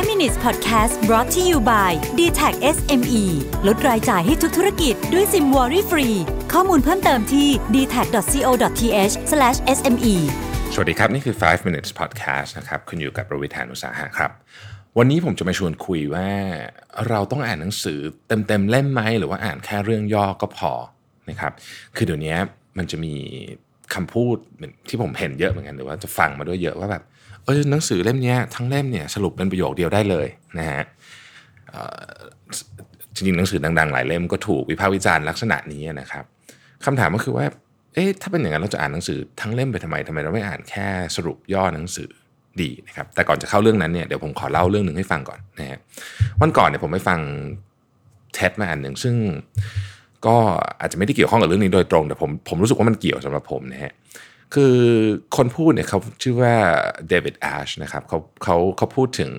5 minutes podcast brought to you by d t a c SME ลดรายจ่ายให้ทุกธุรกิจด้วยซิมวอรี่ฟรี ข้อมูลเพิ่มเติมที่ d t a c c o t h s m e สวัสดีครับ นี่คือ 5 minutes podcast นะครับ คุณอยู่กับประวิทยานุสาหะครับ วันนี้ผมจะมาชวนคุยว่าเราต้องอ่านหนังสือเต็มๆเล่มไหม หรือว่าอ่านแค่เรื่องย่อก็พอนะครับ คือเดี๋ยวนี้มันจะมีคำพูดที่ผมเห็นเยอะเหมือนกันหรือว่าจะฟังมาด้วยเยอะว่าแบบ เออหนังสือเล่มนี้ทั้งเล่มเนี่ยสรุปเป็นประโยคเดียวได้เลยนะฮะจริงๆหนังสือดังๆ หลายเล่มก็ถูกวิพากษ์วิจารณ์ลักษณะนี้นะครับคำถามก็คือว่าเอ๊ะถ้าเป็นอย่างนั้นเราจะอ่านหนังสือทั้งเล่มไปทำไมทำไมเราไม่อ่านแค่สรุปย่อหนังสือดีนะครับแต่ก่อนจะเข้าเรื่องนั้นเนี่ยเดี๋ยวผมขอเล่าเรื่องหนึ่งให้ฟังก่อนนะฮะวันก่อนเนี่ยผมไปฟังเท็ดมาอันหนึ่งซึ่งก็อาจจะไม่ได้เกี่ยวข้องกับเรื่องนี้โดยตรง แต่ผมผมรู้สึกว่ามันเกี่ยวสำหรับผมนะฮะ คือคนพูดเนี่ยเขาชื่อว่าเดวิดแอชนะครับเขาเขาเขาพูดถึง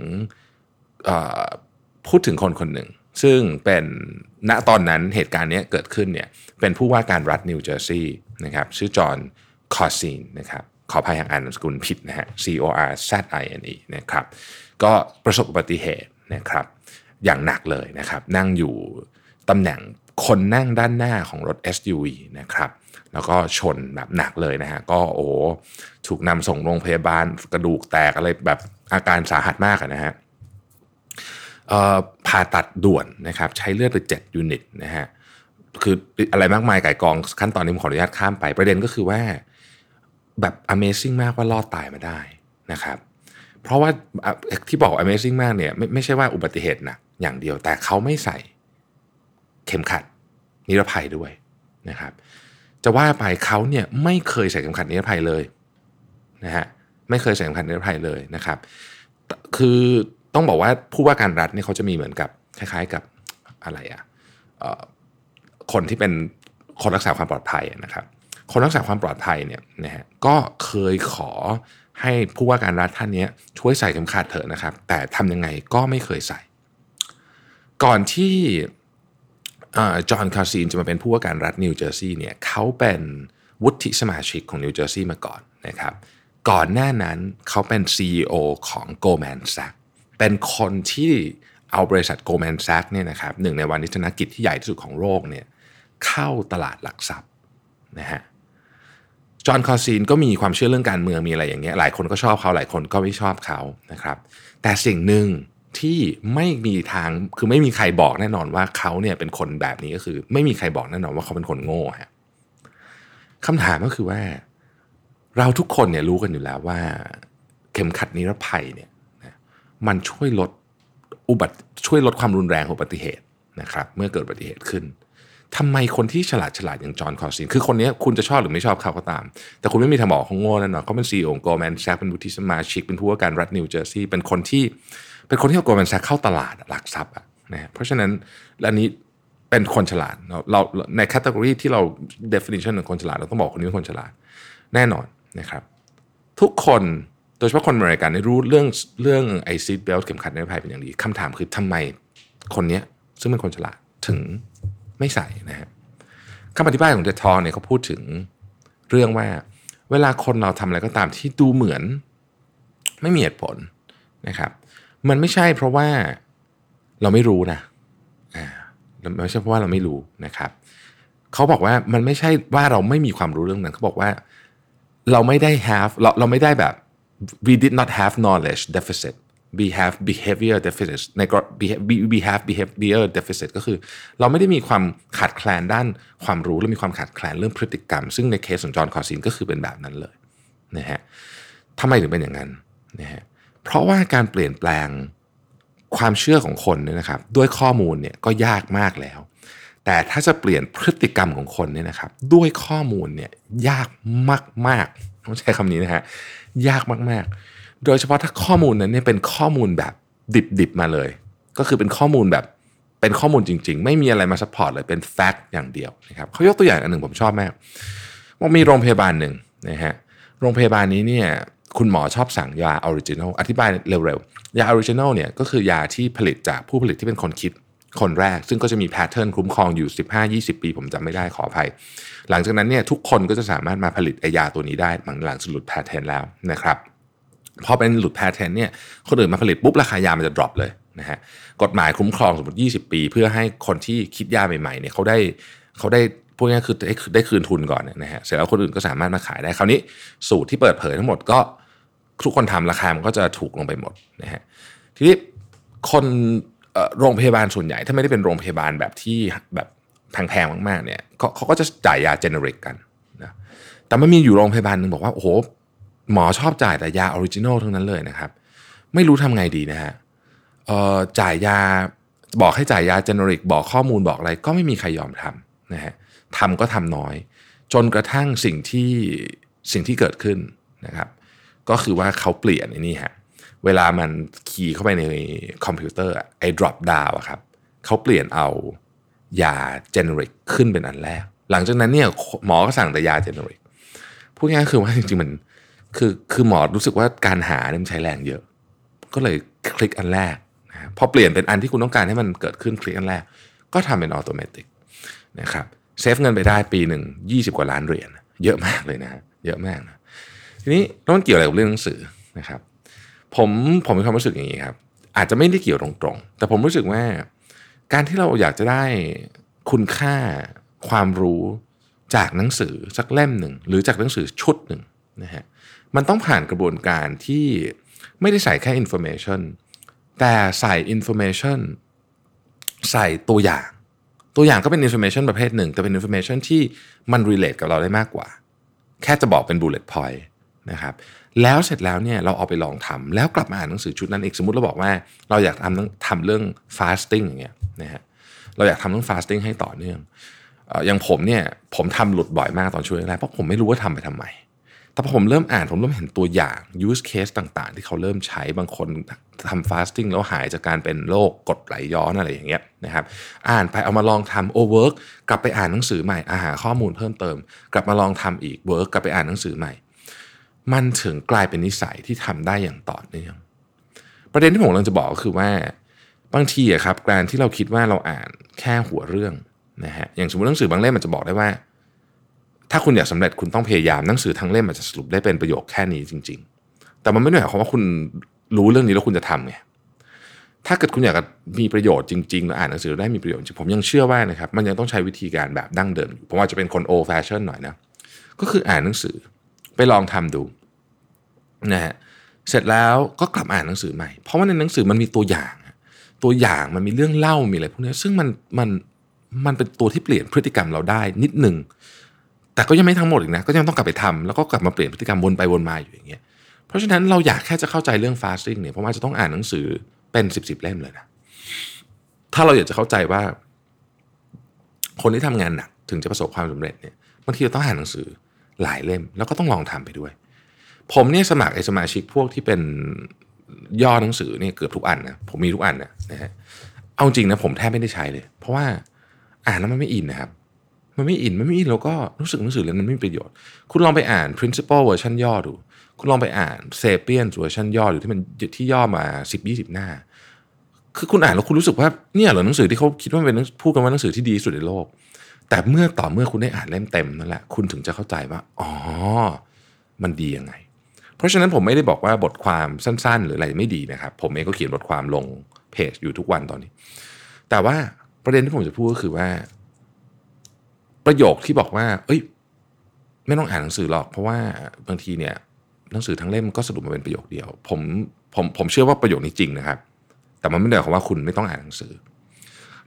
พูดถึงคนคนหนึ่ง ซึ่งเป็นณตอนนั้นเหตุการณ์นี้เกิดขึ้นเนี่ยเป็นผู้ว่าการรัฐนิวเจอร์ซีย์นะครับชื่อจอห์นคอซีนนะครับขออภัยหากอ่านนามสกุลผิดนะฮะ C O R Z I N E นะครับก็ประสบอุบัติเหตุนะครับอย่างหนักเลยนะครับนั่งอยู่ตำแหน่ง คนนั่งด้านหน้าของรถ SUV นะครับแล้วก็ชนแบบหนักเลยนะฮะก็โอ้ถูกนำส่งโรงพยาบาลกระดูกแตกอะไรแบบอาการสาหัสมากนะฮะผ่าตัดด่วนนะครับใช้เลือดไป7ยูนิตนะฮะคืออะไรมากมายไก่กองขั้นตอนนี้ผมขออนุญาตข้ามไป ประเด็นก็คือว่าแบบ Amazing มากว่ารอดตายมาได้นะครับ เพราะว่าที่บอก Amazing มากเนี่ยไม่ไม่ใช่ว่าอุบัติเหตุหนักอย่างเดียวแต่เขาไม่ใส่เข็มขัด นิรภัยด้วยนะครับ จะว่าไปเขาเนี่ยไม่เคยใส่เข็มขัดนิรภัยเลยนะฮะไม่เคยใส่เข็มขัดนิรภัยเลยนะครับ คือต้องบอกว่าผู้ว่าการรัฐเนี่ยเขาจะมีเหมือนกับคล้ายๆกับอะไรอะคนที่เป็นคนรักษาความปลอดภัยนะครับ คนรักษาความปลอดภัยเนี่ยนะฮะก็เคยขอให้ผู้ว่าการรัฐท่านนี้ช่วยใส่เข็มขัดเถอะนะครับ แต่ทำยังไงก็ไม่เคยใส่ ก่อนที่ จอห์นคาซีนจะมาเป็นผู้ว่าการรัฐนิวเจอร์ซีย์เนี่ยเขาเป็นวุฒิสมาชิกของนิวเจอร์ซีย์มาก่อนนะครับก่อนหน้านั้นเขาเป็น CEO ของ Goldman Sachs เป็นคนที่เอาบริษัท Goldman Sachs เนี่ยนะครับหนึ่งในวาณิชธนกิจที่ใหญ่ที่สุดของโลกเนี่ยเข้าตลาดหลักทรัพย์นะฮะจอห์นคอซีนก็มีความเชื่อเรื่องการเมืองมีอะไรอย่างเงี้ยหลายคนก็ชอบเขาหลายคนก็ไม่ชอบเขานะครับแต่สิ่งหนึ่ง ที่ไม่มีทางคือไม่มีใครบอกแน่นอนว่าเขาเนี่ยเป็นคนแบบนี้ก็คือ ไม่มีใครบอกแน่นอนว่าเขาเป็นคนโง่ฮะคำถามก็คือว่า เราทุกคนเนี่ยรู้กันอยู่แล้วว่า เข็มขัดนิรภัยเนี่ยมันช่วยลดอุบัติช่วยลดความรุนแรงของอุบัติเหตุนะครับ เมื่อเกิดอุบัติเหตุขึ้นทำไมคนที่ฉลาดฉลาดอย่างจอห์นคอร์ซินคือคนนี้คุณจะชอบหรือไม่ชอบเขาก็ตาม แต่คุณไม่มีทางบอกเขาโง่แน่นอนเขาเป็นซีอีโอของ Goldman Sachs เป็นวุฒิสมาชิกเป็นผู้ว่าการรัฐนิวเจอร์ซีย์เป็นคนที่ เป็นคนที่เอา Goldman Sachs เข้าตลาดหลักทรัพย์อะนะเพราะฉะนั้นอันนี้เป็นคนฉลาดเราใน category ที่เรา definition ของคนฉลาด เราต้องบอกคนนี้เป็นคนฉลาดแน่นอนนะครับทุกคนโดยเฉพาะคนอเมริกันรู้เรื่องเรื่องไอ seat belt เข็มขัดนิรภัยเป็นอย่างดีคำถามคือทำไมคนนี้ซึ่งเป็นคนฉลาดถึงไม่ใส่นะฮะคำอธิบายของเดทอเนี่ยเขาพูดถึงเรื่องว่า เวลาคนเราทำอะไรก็ตามที่ดูเหมือนไม่มีเหตุผลนะครับ มันไม่ใช่เพราะว่าเราไม่รู้นะอ่าไม่ใช่เพราะว่าเราไม่รู้นะครับเขาบอกว่ามันไม่ใช่ว่าเราไม่มีความรู้เรื่องนั้นเขาบอกว่าเราไม่ได้ have เราเราไม่ได้แบบ we did not have knowledge deficit we have behavior deficit ใน we have behavior deficit ก็คือ เราไม่ได้มีความขาดแคลนด้านความรู้และมีความขาดแคลนเรื่องพฤติกรรม ซึ่งในเคสของจอห์นคอร์ซินก็คือเป็นแบบนั้นเลยนะฮะทำไมถึงเป็นอย่างนั้นนะฮะ เพราะว่าการเปลี่ยนแปลงความเชื่อของคนเนี่ยนะครับด้วยข้อมูลเนี่ยก็ยากมากแล้ว แต่ถ้าจะเปลี่ยนพฤติกรรมของคนเนี่ยนะครับด้วยข้อมูลเนี่ยยากมากๆต้องใช้คำนี้นะฮะยากมากๆ โดยเฉพาะถ้าข้อมูลนั้นเนี่ยเป็นข้อมูลแบบดิบๆมาเลย ก็คือเป็นข้อมูลแบบเป็นข้อมูลจริง ๆ ไม่มีอะไรมา support เลยเป็น fact อย่างเดียวนะครับเขายกตัวอย่างอันหนึ่งผมชอบมากว่ามีโรงพยาบาลหนึ่งนะฮะโรงพยาบาลนี้เนี่ย คุณหมอชอบสั่งยา original อธิบายเร็วๆ ยา original เนี่ยก็คือยาที่ผลิตจากผู้ผลิตที่เป็นคนคิดคนแรก ซึ่งก็จะมี patent คุ้มครองอยู่ 15-20 ปี ผมจำไม่ได้ขออภัย หลังจากนั้นเนี่ยทุกคนก็จะสามารถมาผลิตไอยาตัวนี้ได้หลังหลังสรุปแพทเทิร์นแล้วนะครับพอเป็นหลุดแพทเทนเนี่ยคนอื่นมาผลิตปุ๊บราคายามันจะ drop เลยนะฮะกฎหมายคุ้มครองสมมติ 20 ปี เพื่อให้คนที่คิดยาใหม่ๆเนี่ยเขาได้เขาได้พวกนี้คือได้ได้คืนทุนก่อนนะฮะเสร็จแล้วคนอื่นก็สามารถมาขายได้คราวนี้สูตรที่เปิดเผยทั้งหมดก็ ทุกคนทำราคามันก็จะถูกลงไปหมดนะฮะทีนี้คนโรงพยาบาลส่วนใหญ่ ถ้าไม่ได้เป็นโรงพยาบาลแบบที่แบบแพงๆมากๆเนี่ยเขาก็จะจ่ายยาเจเนริกกันนะแต่มันมีอยู่โรงพยาบาลหนึ่งบอกว่าโอ้โหหมอชอบจ่ายแต่ยา original ทั้งนั้นเลยนะครับ ไม่รู้ทำไงดีนะฮะจ่ายยาบอกให้จ่ายยา generic บอกข้อมูลบอกอะไรก็ไม่มีใครยอมทำนะฮะทำก็ทำน้อย จนกระทั่งสิ่งที่สิ่งที่เกิดขึ้นนะครับ ก็คือว่าเขาเปลี่ยนนี่ฮะเวลามัน key เข้าไปในคอมพิวเตอร์ไอ้ drop down อะครับเขาเปลี่ยนเอายา generic ขึ้นเป็นอันแรก หลังจากนั้นเนี่ยหมอก็สั่งแต่ยา generic พูดง่ายคือว่าจริงๆมันคือคือหมอรู้สึกว่าการหาเนี่ยมันใช้แรงเยอะ ก็เลยคลิกอันแรกนะพอเปลี่ยนเป็นอันที่คุณต้องการให้มันเกิดขึ้นคลิกอันแรก ก็ทำเป็น automatic นะครับ save เงินไปได้ปีหนึ่งยี่สิบกว่าล้านเหรียญเยอะมากเลยนะ เยอะมากนะ ทีนี้แล้วมันเกี่ยวอะไรกับเรื่องหนังสือนะครับ ผมผมมีความรู้สึกอย่างนี้ครับ อาจจะไม่ได้เกี่ยวตรงๆ แต่ผมรู้สึกว่า การที่เราอยากจะได้คุณค่าความรู้จากหนังสือสักเล่มหนึ่งหรือจากหนังสือชุดหนึ่งนะฮะมันต้องผ่านกระบวนการที่ไม่ได้ใส่แค่ information แต่ใส่ information ใส่ตัวอย่าง ตัวอย่างก็เป็น information ประเภทหนึ่ง แต่เป็น information ที่มัน relate กับเราได้มากกว่า แค่จะบอกเป็น bullet point นะครับแล้วเสร็จแล้วเนี่ยเราเอาไปลองทำแล้วกลับมาอ่านหนังสือชุดนั้นอีกสมมติเราบอกว่าเราอยากทำทำเรื่อง fasting อย่างเงี้ยนะฮะเราอยากทำเรื่อง fasting ให้ต่อเนื่องอย่างผมเนี่ยผมทำหลุดบ่อยมากตอนช่วงแรกเพราะผมไม่รู้ว่าทำไปทำไมแต่พอผมเริ่มอ่านผมเริ่มเห็นตัวอย่าง use case ต่างๆ ที่เขาเริ่มใช้บางคนทำ fasting แล้วหายจากการเป็นโรคกรดไหลย้อนอะไรอย่างเงี้ยนะครับอ่านไปเอามาลองทำโอ work กลับไปอ่านหนังสือใหม่อาหาข้อมูลเพิ่มเติม กลับมาลองทำอีก work กลับไปอ่านหนังสือใหม่ มันถึงกลายเป็นนิสัยที่ทำได้อย่างต่อเนื่อง ประเด็นที่ผมกำลังจะบอกก็คือว่าบางทีอะครับการที่เราคิดว่าเราอ่านแค่หัวเรื่องนะฮะอย่างสมมติหนังสือบางเล่มมันจะบอกได้ว่า ถ้าคุณอยากสำเร็จคุณต้องพยายามหนังสือทั้งเล่มอาจจะสรุปได้เป็นประโยคแค่นี้จริง ๆ แต่มันไม่ได้หมายความว่าคุณรู้เรื่องนี้แล้วคุณจะทำไงถ้าเกิดคุณอยากมีประโยชน์จริงๆแล้วอ่านหนังสือได้มีประโยชน์จริงผมยังเชื่อว่านะครับมันยังต้องใช้วิธีการแบบดั้งเดิมอยู่ผมอาจจะเป็นคน old fashion หน่อยนะก็คืออ่านหนังสือ ไปลองทำดูนะฮะเสร็จแล้วก็กลับอ่านหนังสือใหม่ เพราะว่าในหนังสือมันมีตัวอย่าง ตัวอย่างมันมีเรื่องเล่ามีอะไรพวกนี้ซึ่งมันมันมันเป็นตัวที่เปลี่ยนพฤติกรรมเราได้นิดหนึ่งแต่ก็ยังไม่ทั้งหมดอีกนะก็ยังต้องกลับไปทำแล้วก็กลับมาเปลี่ยนพฤติกรรมวนไปวนมาอยู่อย่างเงี้ยเพราะฉะนั้นเราอยากแค่จะเข้าใจเรื่อง fasting เนี่ยเพราะว่าจะต้องอ่านหนังสือเป็นสิบสิบเล่มเลยนะถ้าเราอยากจะเข้าใจว่า คนที่ทำงานหนักถึงจะประสบความสำเร็จเนี่ยบางทีเราต้องอ่านหนังสือ หลายเล่ม แล้วก็ต้องลองทำไปด้วย ผมเนี่ยสมัครไอ้สมาชิกพวกที่เป็นย่อหนังสือเนี่ยเกือบทุกอันนะผมมีทุกอันนะนะฮะเอาจริงนะผมแทบไม่ได้ใช้เลย เพราะว่าอ่านแล้วมันไม่ in นะครับ มันไม่ in มันไม่ in เราก็รู้สึกหนังสือเล่มนั้นไม่มีประโยชน์ คุณลองไปอ่าน principle เวอร์ชันย่อดู คุณลองไปอ่าน sapiens เวอร์ชันย่อหรือที่มันที่ย่อมา 10 20 หน้า คือคุณอ่านแล้วคุณรู้สึกว่าเนี่ยเหรอหนังสือที่เขาคิดว่าเป็นพูดกันว่าหนังสือที่ดีสุดในโลก แต่เมื่อต่อเมื่อคุณได้อ่านเล่มเต็มนั่นแหละคุณถึงจะเข้าใจว่าอ๋อมันดียังไง เพราะฉะนั้นผมไม่ได้บอกว่าบทความสั้น ๆ หรืออะไรไม่ดีนะครับ ผมเองก็เขียนบทความลงเพจอยู่ทุกวันตอนนี้ แต่ว่าประเด็นที่ผมจะพูดก็คือว่า ประโยคที่บอกว่า เอ้ย ไม่ต้องอ่านหนังสือหรอก เพราะว่าบางทีเนี่ยหนังสือทั้งเล่มก็สรุปมาเป็นประโยคเดียว ผมผมผมเชื่อว่าประโยคนี้จริงนะครับ แต่มันไม่ได้หมายความว่าคุณไม่ต้องอ่านหนังสือ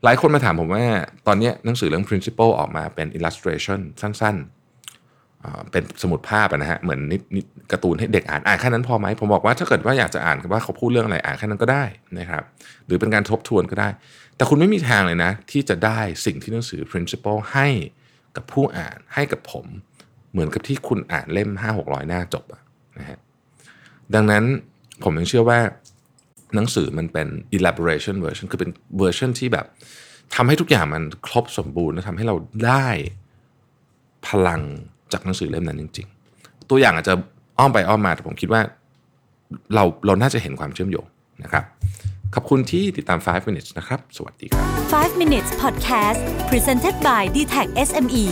หลายคนมาถามผมว่า ตอนนี้หนังสือเรื่อง principle ออกมาเป็น illustration สั้นๆ เป็นสมุดภาพนะฮะ เหมือนนิดนิดการ์ตูนให้เด็กอ่าน อ่านแค่นั้นพอไหม ผมบอกว่าถ้าเกิดว่าอยากจะอ่านว่าเขาพูดเรื่องอะไรอ่านแค่นั้นก็ได้นะครับ หรือเป็นการทบทวนก็ได้ แต่คุณไม่มีทางเลยนะ ที่จะได้สิ่งที่หนังสือ principle ให้กับผู้อ่านให้กับผม เหมือนกับที่คุณอ่านเล่มห้าหกร้อยหน้าจบนะฮะดังนั้นผมยังเชื่อว่า หนังสือมันเป็น elaboration version คือเป็นเวอร์ชันที่แบบทำให้ทุกอย่างมันครบสมบูรณ์และทำให้เราได้พลังจากหนังสือเล่มนั้นจริง ๆ ตัวอย่างอาจจะอ้อมไปอ้อมมาแต่ผมคิดว่าเราเราน่าจะเห็นความเชื่อมโยงนะครับ ขอบคุณที่ติดตาม 5 minutes นะครับ สวัสดีครับ 5 minutes podcast presented by d t e c h SME